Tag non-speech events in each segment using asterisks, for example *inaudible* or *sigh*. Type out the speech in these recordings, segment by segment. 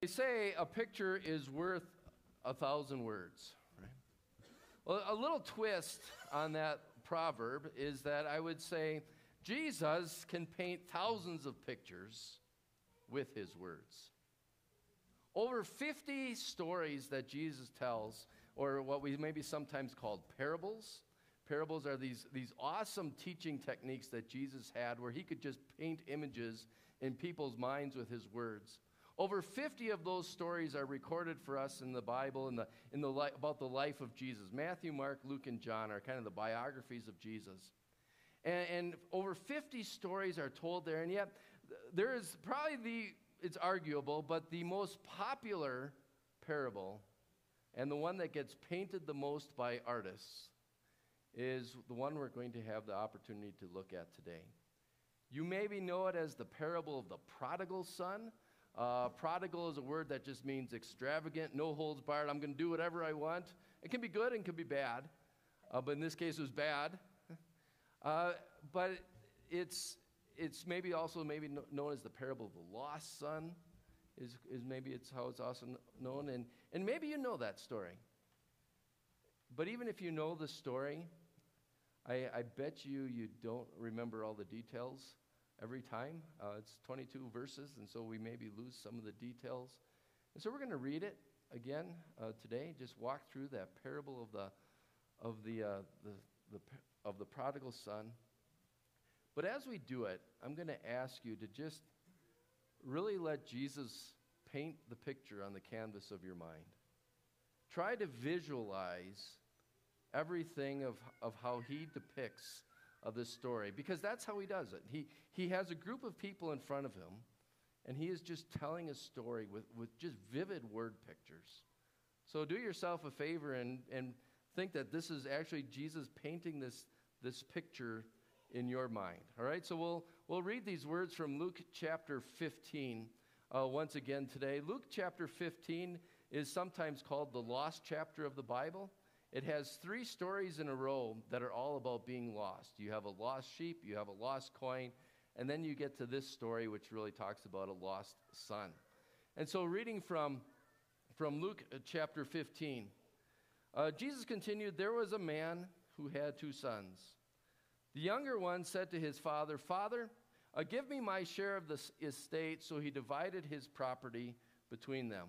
They say a picture is worth a thousand words. Right? Well, a little twist on that proverb is that I would say Jesus can paint thousands of pictures with his words. Over 50 stories that Jesus tells, or what we maybe sometimes called parables. Parables are these, these awesome teaching techniques that Jesus had where he could just paint images in people's minds with his words. Over 50 of those stories are recorded for us in the Bible in the, in the li- about the life of Jesus. Matthew, Mark, Luke, and John are kind of the biographies of Jesus. And, and over 50 stories are told there, and yet there is probably the, it's arguable, but the most popular parable and the one that gets painted the most by artists is the one we're going to have the opportunity to look at today. You maybe know it as the parable of the prodigal son. Uh, prodigal is a word that just means extravagant, no holds barred. I'm going to do whatever I want. It can be good and can be bad, uh, but in this case, it was bad. *laughs* Uh, but it's it's maybe also maybe known as the parable of the lost son. Is, is maybe it's how it's also known, and and maybe you know that story. But even if you know the story, I, I bet you you don't remember all the details every time. Uh, it's 22 verses, and so we maybe lose some of the details. And so we're going to read it again uh, today. Just walk through that parable of the of the, uh, the, the of the prodigal son. But as we do it, I'm going to ask you to just really let Jesus paint the picture on the canvas of your mind. Try to visualize everything of, of how he depicts of this story because that's how he does it. He, he has a group of people in front of him, and he is just telling a story with, with just vivid word pictures. So do yourself a favor and, and think that this is actually Jesus painting this, this picture in your mind. All right, so we'll, we'll read these words from Luke chapter 15 uh, once again today. Luke chapter 15 is sometimes called the lost chapter of the Bible. It has three stories in a row that are all about being lost. You have a lost sheep, you have a lost coin, and then you get to this story, which really talks about a lost son. And so, reading from, from Luke uh, chapter 15, uh, Jesus continued There was a man who had two sons. The younger one said to his father, Father, uh, give me my share of the estate. So he divided his property between them.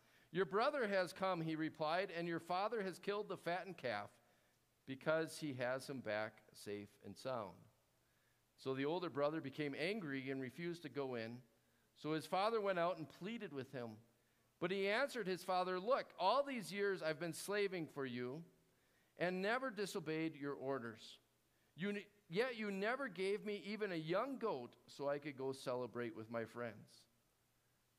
Your brother has come, he replied, and your father has killed the fattened calf because he has him back safe and sound. So the older brother became angry and refused to go in. So his father went out and pleaded with him. But he answered his father, Look, all these years I've been slaving for you and never disobeyed your orders. You, yet you never gave me even a young goat so I could go celebrate with my friends.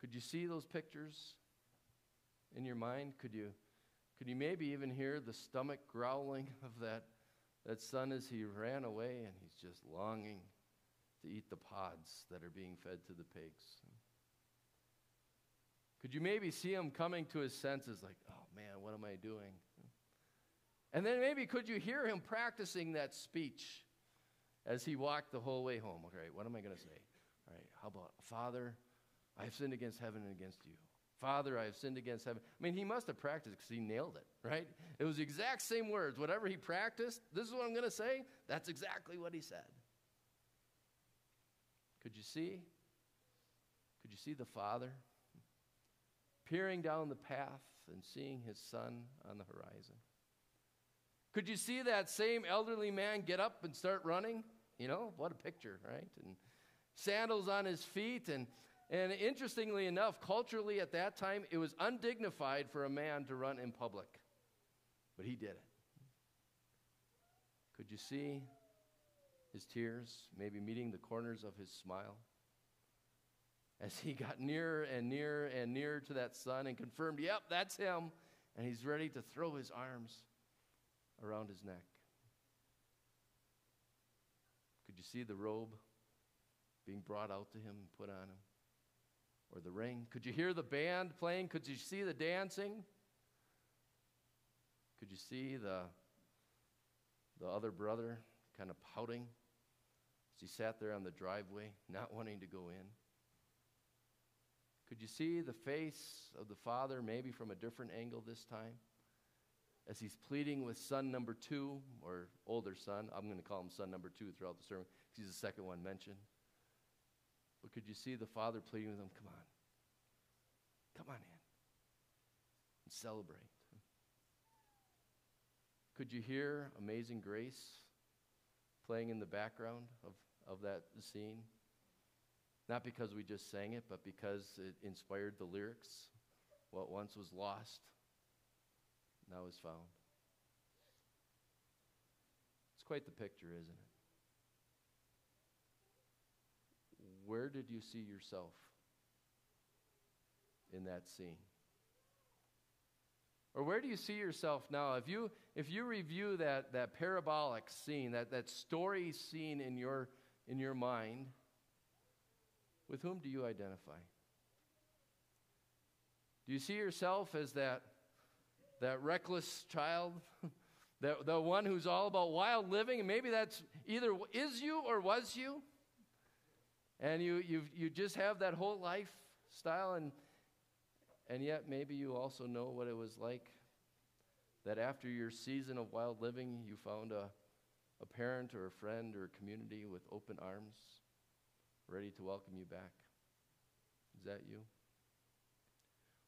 Could you see those pictures in your mind? Could you, could you maybe even hear the stomach growling of that, that son as he ran away and he's just longing to eat the pods that are being fed to the pigs? Could you maybe see him coming to his senses like, oh man, what am I doing? And then maybe could you hear him practicing that speech as he walked the whole way home? Okay, what am I going to say? All right, how about, Father, I have sinned against heaven and against you. Father, I have sinned against heaven. I mean, he must have practiced because he nailed it, right? It was the exact same words. Whatever he practiced, this is what I'm going to say. That's exactly what he said. Could you see? Could you see the Father peering down the path and seeing his son on the horizon? Could you see that same elderly man get up and start running? You know, what a picture, right? And sandals on his feet and and interestingly enough, culturally at that time, it was undignified for a man to run in public. But he did it. Could you see his tears, maybe meeting the corners of his smile? As he got nearer and nearer and nearer to that son and confirmed, yep, that's him. And he's ready to throw his arms around his neck. Could you see the robe being brought out to him and put on him? Or the ring? Could you hear the band playing? Could you see the dancing? Could you see the, the other brother kind of pouting as he sat there on the driveway, not wanting to go in? Could you see the face of the father, maybe from a different angle this time, as he's pleading with son number two, or older son? I'm going to call him son number two throughout the sermon because he's the second one mentioned. But could you see the father pleading with him, come on, come on in and celebrate? Could you hear Amazing Grace playing in the background of, of that scene? Not because we just sang it, but because it inspired the lyrics. What once was lost, now is found. It's quite the picture, isn't it? Where did you see yourself in that scene? Or where do you see yourself now? If you, if you review that, that parabolic scene, that, that story scene in your, in your mind, with whom do you identify? Do you see yourself as that, that reckless child? *laughs* the, the one who's all about wild living? And maybe that's either is you or was you? And you, you you just have that whole lifestyle, and, and yet maybe you also know what it was like that after your season of wild living, you found a, a parent or a friend or a community with open arms ready to welcome you back. Is that you?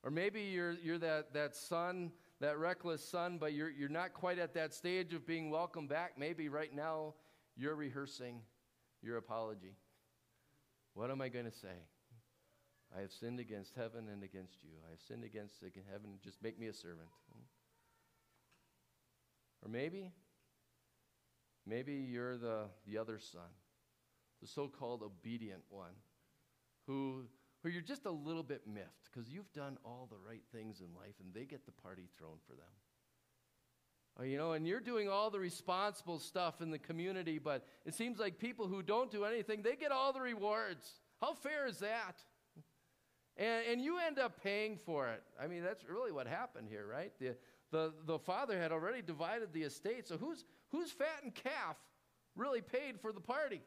Or maybe you're, you're that, that son, that reckless son, but you're, you're not quite at that stage of being welcomed back. Maybe right now you're rehearsing your apology. What am I going to say? I have sinned against heaven and against you. I have sinned against heaven. Just make me a servant. Or maybe, maybe you're the, the other son, the so called obedient one, who, who you're just a little bit miffed because you've done all the right things in life and they get the party thrown for them. Uh, you know, and you're doing all the responsible stuff in the community, but it seems like people who don't do anything, they get all the rewards. How fair is that? And, and you end up paying for it. I mean, that's really what happened here, right? The, the, the father had already divided the estate, so who's, who's fat and calf really paid for the party?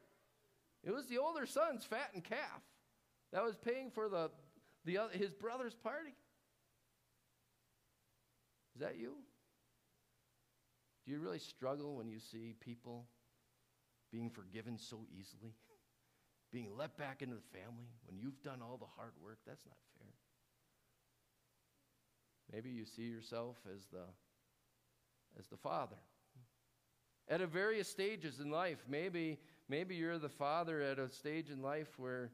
It was the older son's fat and calf. That was paying for the, the other, his brother's party. Is that you? Do you really struggle when you see people being forgiven so easily? Being let back into the family when you've done all the hard work? That's not fair. Maybe you see yourself as the as the father. At a various stages in life, maybe maybe you're the father at a stage in life where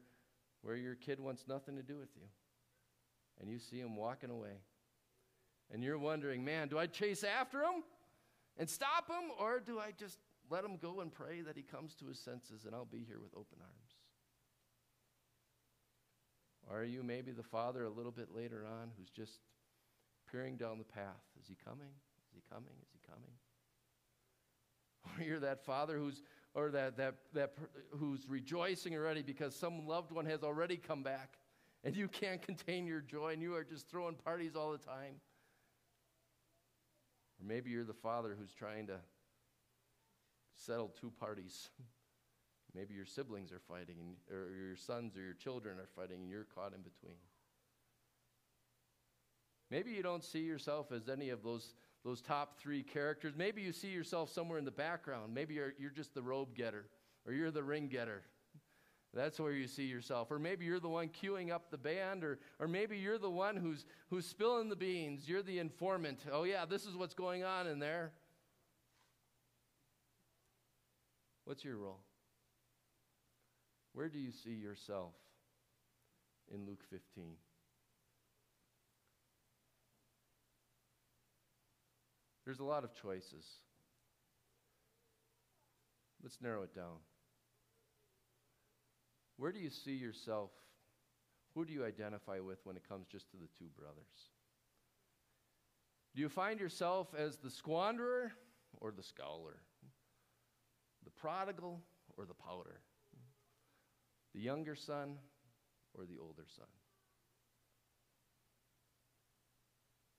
where your kid wants nothing to do with you. And you see him walking away. And you're wondering, man, do I chase after him and stop him, or do I just let him go and pray that he comes to his senses and I'll be here with open arms? Or are you maybe the father a little bit later on who's just peering down the path? Is he coming? Is he coming? Is he coming? Or *laughs* you're that father who's or that, that, that who's rejoicing already because some loved one has already come back and you can't *laughs* contain your joy and you are just throwing parties all the time. Or maybe you're the father who's trying to settle two parties. *laughs* maybe your siblings are fighting, and, or your sons or your children are fighting, and you're caught in between. Maybe you don't see yourself as any of those, those top three characters. Maybe you see yourself somewhere in the background. Maybe you're, you're just the robe getter, or you're the ring getter. That's where you see yourself. Or maybe you're the one cuing up the band, or, or maybe you're the one who's, who's spilling the beans. You're the informant. Oh, yeah, this is what's going on in there. What's your role? Where do you see yourself in Luke 15? There's a lot of choices. Let's narrow it down. Where do you see yourself? Who do you identify with when it comes just to the two brothers? Do you find yourself as the squanderer or the scholar? The prodigal or the pouter? The younger son or the older son?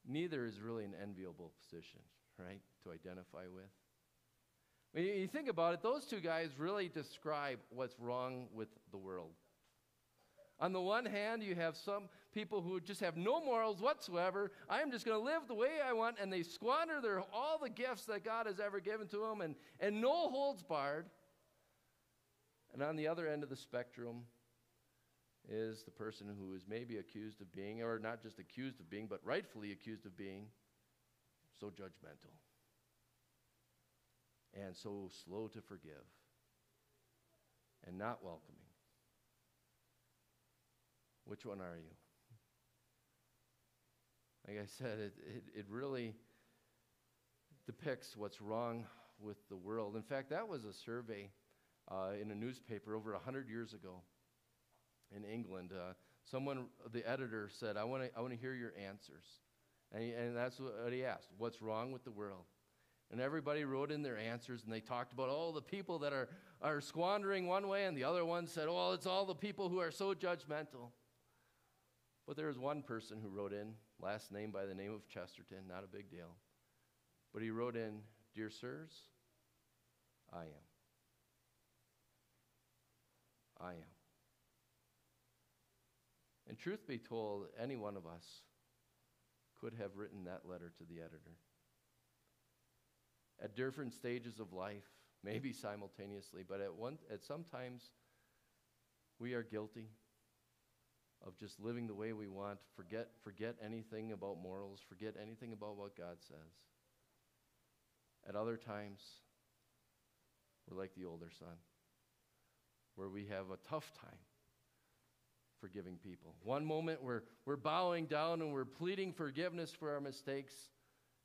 Neither is really an enviable position, right, to identify with. When you think about it, those two guys really describe what's wrong with the world. On the one hand, you have some people who just have no morals whatsoever. I'm just going to live the way I want, and they squander their, all the gifts that God has ever given to them, and, and no holds barred. And on the other end of the spectrum is the person who is maybe accused of being, or not just accused of being, but rightfully accused of being, so judgmental and so slow to forgive and not welcoming. Which one are you? Like I said, it, it, it, really depicts what's wrong with the world. In fact, that was a survey uh, in a newspaper over 100 years ago in England. Uh, someone, the editor said, I want to I wanna hear your answers. And, he, and that's what he asked What's wrong with the world? And everybody wrote in their answers and they talked about all the people that are, are squandering one way, and the other one said, Oh, it's all the people who are so judgmental. But there was one person who wrote in, last name by the name of Chesterton, not a big deal. But he wrote in, Dear sirs, I am. I am. And truth be told, any one of us could have written that letter to the editor at different stages of life, maybe simultaneously, but at one at sometimes we are guilty of just living the way we want, forget forget anything about morals, forget anything about what God says. At other times, we're like the older son, where we have a tough time forgiving people. One moment we're, we're bowing down and we're pleading forgiveness for our mistakes.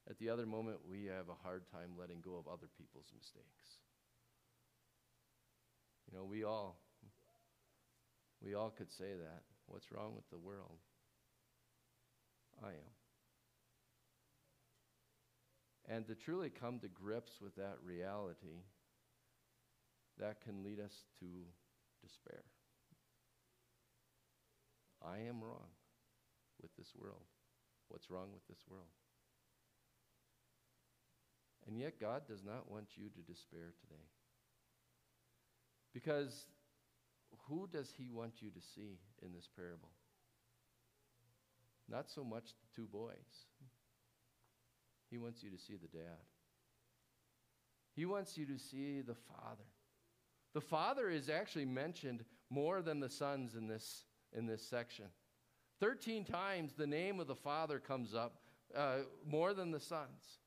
At the other moment, we have a hard time letting go of other people's mistakes. You know, we all we all could say that. What's wrong with the world? I am. And to truly come to grips with that reality, that can lead us to despair. I am wrong with this world. What's wrong with this world? And yet, God does not want you to despair today. Because who does He want you to see in this parable? Not so much the two boys. He wants you to see the dad. He wants you to see the father. The father is actually mentioned more than the sons in this, in this section. 13 times the name of the father comes up uh, more than the sons.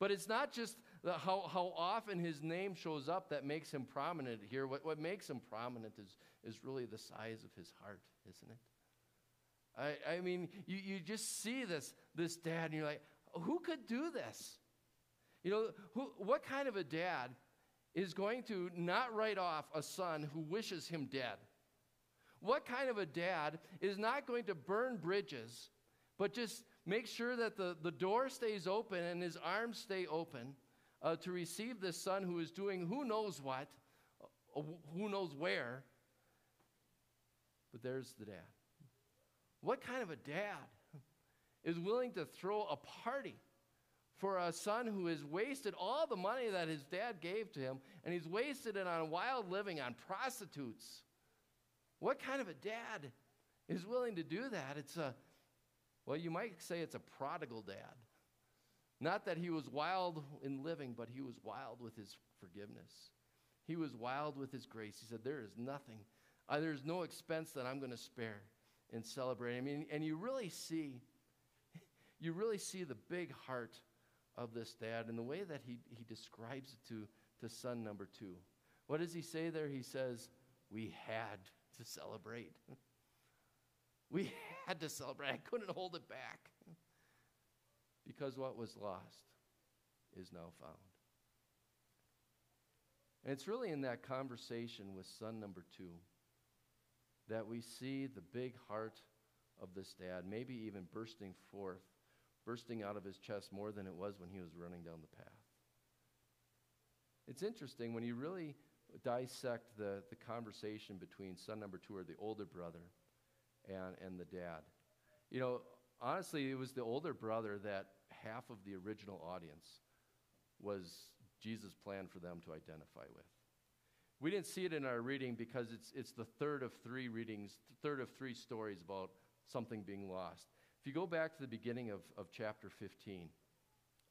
But it's not just the, how, how often his name shows up that makes him prominent here. What, what makes him prominent is, is really the size of his heart, isn't it? I, I mean, you, you just see this, this dad, and you're like, who could do this? You know, who, what kind of a dad is going to not write off a son who wishes him dead? What kind of a dad is not going to burn bridges, but just make sure that the, the door stays open and his arms stay open uh, to receive this son who is doing who knows what, uh, who knows where? But there's the dad. What kind of a dad is willing to throw a party for a son who has wasted all the money that his dad gave to him and he's wasted it on wild living, on prostitutes? What kind of a dad is willing to do that? It's a, well, you might say it's a prodigal dad. Not that he was wild in living, but he was wild with his forgiveness. He was wild with his grace. He said, There is nothing, uh, there's no expense that I'm going to spare in celebrating. I mean, and you really see, *laughs* you really see the big heart of this dad and the way that he, he describes it to, to son number two. What does he say there? He says, We had to celebrate. *laughs* we had to celebrate. I couldn't hold it back. because what was lost is now found. And it's really in that conversation with son number two that we see the big heart of this dad, maybe even bursting forth, bursting out of his chest more than it was when he was running down the path. It's interesting when you really dissect the, the conversation between son number two or the older brother and, and the dad. You know, honestly, it was the older brother that half of the original audience was Jesus' plan for them to identify with. We didn't see it in our reading because it's, it's the third of three readings, third of three stories about something being lost. If you go back to the beginning of, of chapter 15,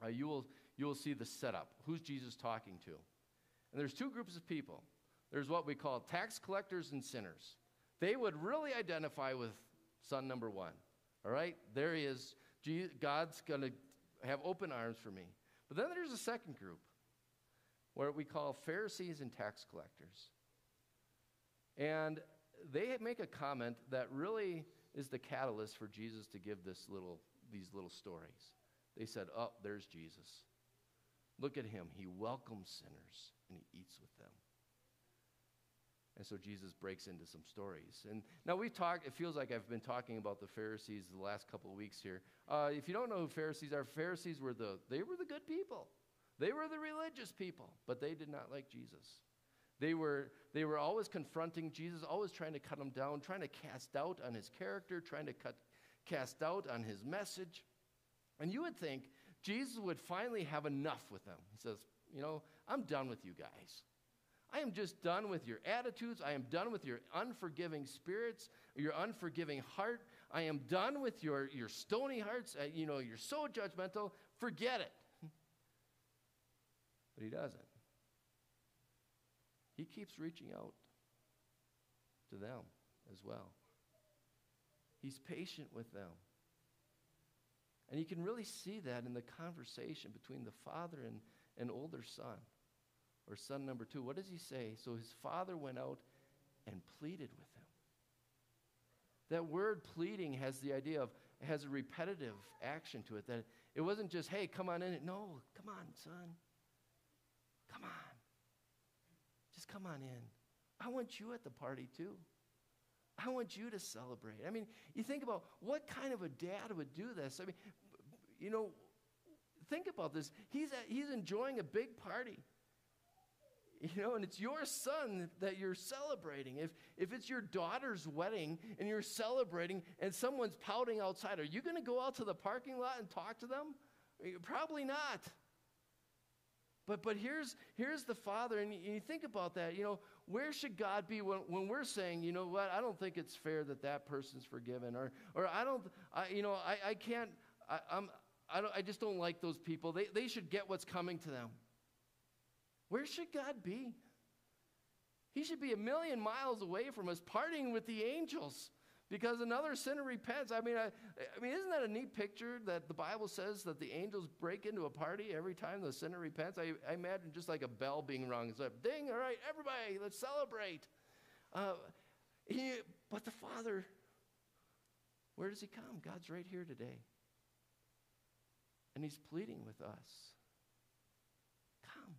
uh, you, will, you will see the setup. Who's Jesus talking to? And there's two groups of people. There's what we call tax collectors and sinners. They would really identify with son number one. All right? There he is. God's going to have open arms for me. But then there's a second group where we call Pharisees and tax collectors. And they make a comment that really is the catalyst for Jesus to give this little, these little stories. They said, Oh, there's Jesus. Look at him. He welcomes sinners and he eats with them. And so Jesus breaks into some stories. And now we've talked, it feels like I've been talking about the Pharisees the last couple of weeks here. Uh, if you don't know who Pharisees are, Pharisees were the, they were the good people. They were the religious people, but they did not like Jesus. They were, they were always confronting Jesus, always trying to cut him down, trying to cast doubt on his character, trying to cut, cast doubt on his message. And you would think Jesus would finally have enough with them. He says, You know, I'm done with you guys. I am just done with your attitudes. I am done with your unforgiving spirits, your unforgiving heart. I am done with your, your stony hearts. Uh, you know, you're so judgmental. Forget it. But he doesn't. He keeps reaching out to them as well. He's patient with them. And you can really see that in the conversation between the father and, and older son or son number two. What does he say? So his father went out and pleaded with him. That word pleading has the idea of, has a repetitive action to it. That it wasn't just, hey, come on in. No, come on, son. Come on. Just come on in. I want you at the party too. I want you to celebrate. I mean, you think about what kind of a dad would do this. I mean, you know, think about this. He's, he's enjoying a big party. *laughs* You know, and it's your son that you're celebrating. If, if it's your daughter's wedding and you're celebrating and someone's pouting outside, are you going to go out to the parking lot and talk to them? Probably not. But, but here's, here's the Father, and you, you think about that. You know, where should God be when, when we're saying, you know what, I don't think it's fair that that person's forgiven, or, or I don't, I, you know, I, I can't, I, I'm, I, don't, I just don't like those people. They, they should get what's coming to them. Where should God be? He should be a million miles away from us, partying with the angels because another sinner repents. I mean, I, I, mean, isn't that a neat picture that the Bible says that the angels break into a party every time the sinner repents? I, I imagine just like a bell being rung. It's like, ding, all right, everybody, let's celebrate. Uh, he, but the Father, where does he come? God's right here today. And he's pleading with us. Come.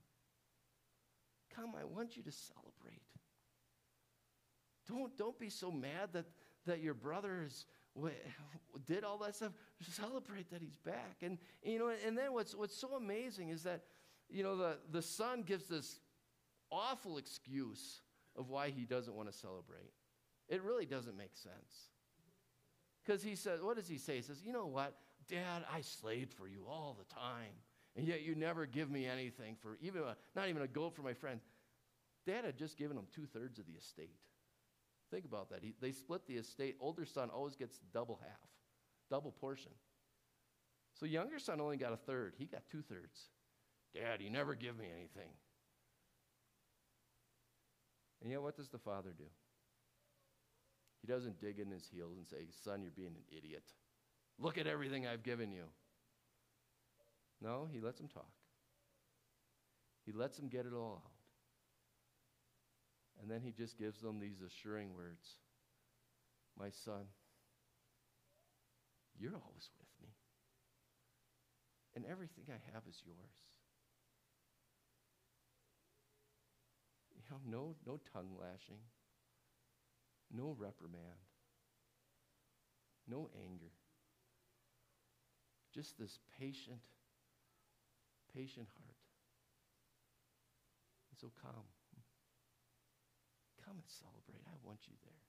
Come, I want you to celebrate. Don't, don't be so mad that, that your brother is, did all that stuff. Celebrate that he's back. And, you know, and then what's, what's so amazing is that, you know, the, the son gives this awful excuse of why he doesn't want to celebrate. It really doesn't make sense. Because he says, what does he say? He says, you know what? Dad, I slaved for you all the time. And yet you never give me anything for even a, not even a goat for my friend. Dad had just given him two thirds of the estate. Think about that. He, they split the estate. Older son always gets double half, double portion. So younger son only got a third. He got two thirds. Dad, you never give me anything. And yet, what does the father do? He doesn't dig in his heels and say, Son, you're being an idiot. Look at everything I've given you. No, he lets him talk. He lets him get it all out. And then he just gives them these assuring words My son, you're always with me. And everything I have is yours. You know, no, no tongue lashing, no reprimand, no anger. Just this patient, patient heart. And so come. Come and celebrate. I want you there.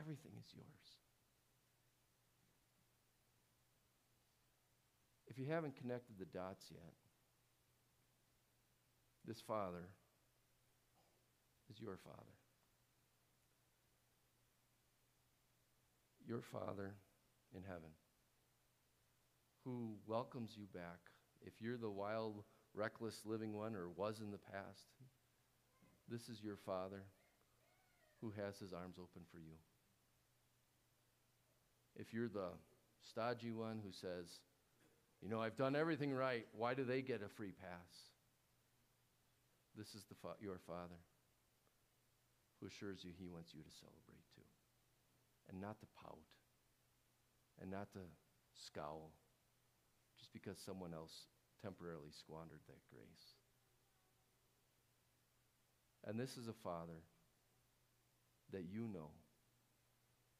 Everything is yours. If you haven't connected the dots yet, this Father is your Father. Your Father in heaven who welcomes you back. If you're the wild, reckless living one or was in the past, this is your Father who has his arms open for you. If you're the stodgy one who says, you know, I've done everything right, why do they get a free pass? This is the fa- your Father who assures you he wants you to celebrate too. And not to pout. And not to scowl just because someone else temporarily squandered that grace. And this is a father that you know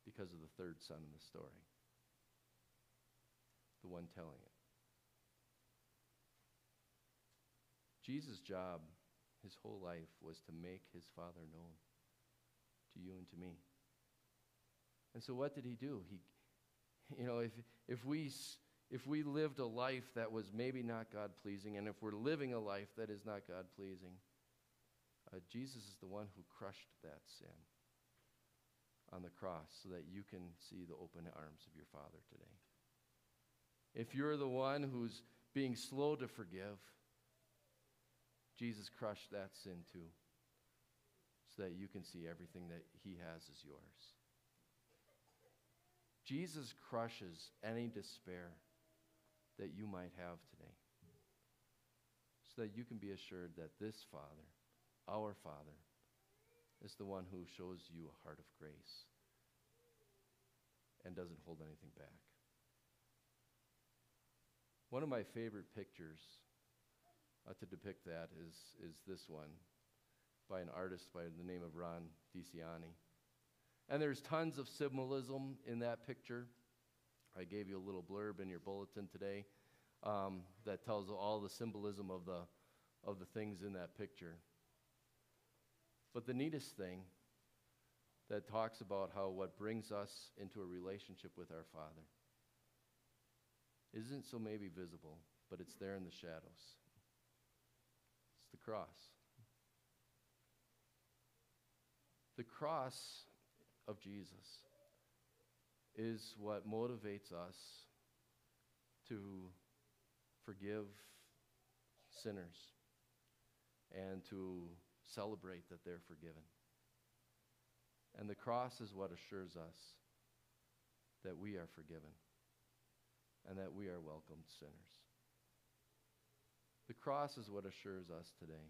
because of the third son in the story, the one telling it. Jesus' job his whole life was to make his Father known to you and to me. And so, what did he do? He, you know, if, if, we, if we lived a life that was maybe not God pleasing, and if we're living a life that is not God pleasing, uh, Jesus is the one who crushed that sin on the cross so that you can see the open arms of your Father today. If you're the one who's being slow to forgive, Jesus crushed that sin too so that you can see everything that he has is yours. Jesus crushes any despair that you might have today so that you can be assured that this Father our Father is the one who shows you a heart of grace and doesn't hold anything back. One of my favorite pictures uh, to depict that is, is this one by an artist by the name of Ron DiCianni. And there's tons of symbolism in that picture. I gave you a little blurb in your bulletin today um, that tells all the symbolism of the, of the things in that picture. But the neatest thing that talks about how what brings us into a relationship with our Father isn't so maybe visible, but it's there in the shadows. It's the cross. The cross of Jesus is what motivates us to forgive sinners and to celebrate that they're forgiven. And the cross is what assures us that we are forgiven and that we are welcomed sinners. The cross is what assures us today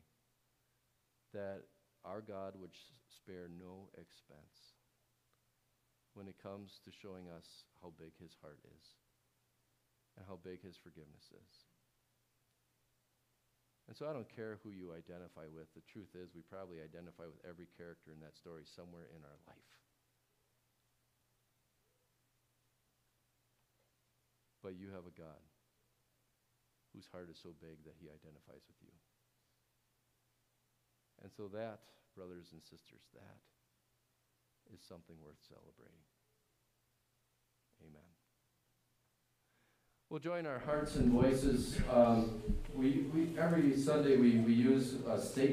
that our God would spare no expense when it comes to showing us how big his heart is and how big his forgiveness is. And so I don't care who you identify with. The truth is, we probably identify with every character in that story somewhere in our life. But you have a God whose heart is so big that he identifies with you. And so that, brothers and sisters, that is something worth celebrating. Amen. We'll join our hearts and voices. Um, we, we, every Sunday we, we use a statement.